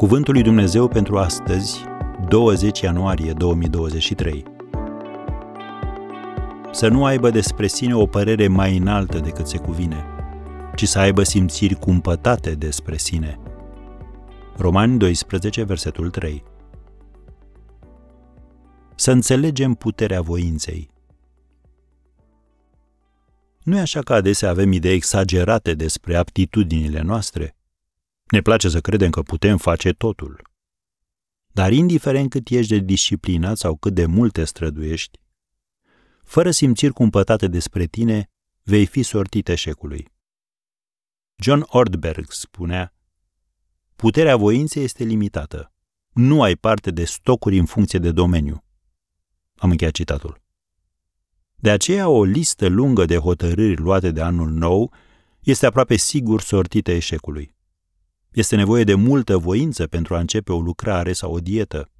Cuvântul lui Dumnezeu pentru astăzi, 20 ianuarie 2023. Să nu aibă despre sine o părere mai înaltă decât se cuvine, ci să aibă simțiri cumpătate despre sine. Romani 12, versetul 3. Să înțelegem puterea voinței. Nu e așa că adesea avem idei exagerate despre aptitudinile noastre? Ne place să credem că putem face totul. Dar indiferent cât ești de disciplinat sau cât de mult te străduiești, fără simțiri cumpătate despre tine, vei fi sortit eșecului. John Ortberg spunea, Puterea voinței este limitată. Nu ai parte de stocuri în funcție de domeniu. Am încheiat citatul. De aceea, o listă lungă de hotărâri luate de anul nou este aproape sigur sortită eșecului. Este nevoie de multă voință pentru a începe o lucrare sau o dietă.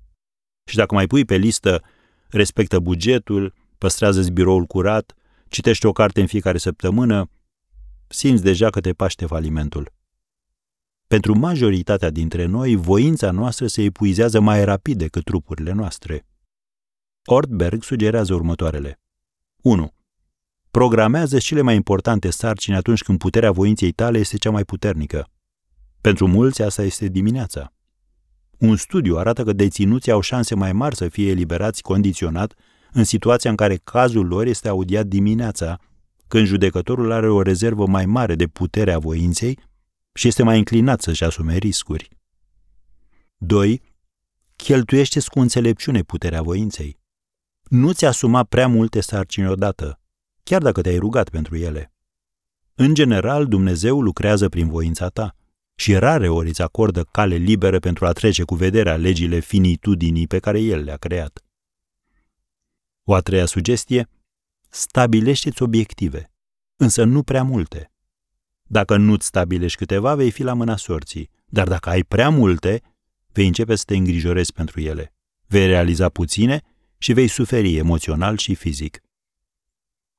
Și dacă mai pui pe listă respectă bugetul, păstrează biroul curat, citește o carte în fiecare săptămână, simți deja că te paște falimentul. Pentru majoritatea dintre noi, voința noastră se epuizează mai rapid decât trupurile noastre. Ortberg sugerează următoarele. 1. Programează cele mai importante sarcini atunci când puterea voinței tale este cea mai puternică. Pentru mulți asta este dimineața. Un studiu arată că deținuții au șanse mai mari să fie eliberați condiționat în situația în care cazul lor este audiat dimineața, când judecătorul are o rezervă mai mare de putere a voinței și este mai înclinat să-și asume riscuri. 2. Cheltuiește cu înțelepciune puterea voinței. Nu-ți asuma prea multe sarcini odată, chiar dacă te-ai rugat pentru ele. În general, Dumnezeu lucrează prin voința ta și rare ori îți acordă cale liberă pentru a trece cu vederea legile finitudinii pe care El le-a creat. O a treia sugestie, stabilește-ți obiective, însă nu prea multe. Dacă nu-ți stabilești câteva, vei fi la mâna sorții, dar dacă ai prea multe, vei începe să te îngrijorezi pentru ele. Vei realiza puține și vei suferi emoțional și fizic.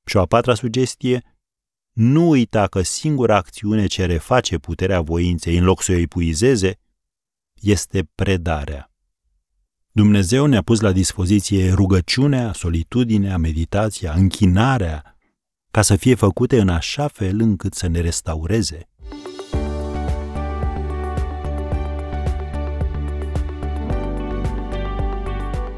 Și o a patra sugestie, nu uita că singura acțiune ce reface puterea voinței în loc să o epuizeze este predarea. Dumnezeu ne-a pus la dispoziție rugăciunea, solitudinea, meditația, închinarea, ca să fie făcute în așa fel încât să ne restaureze.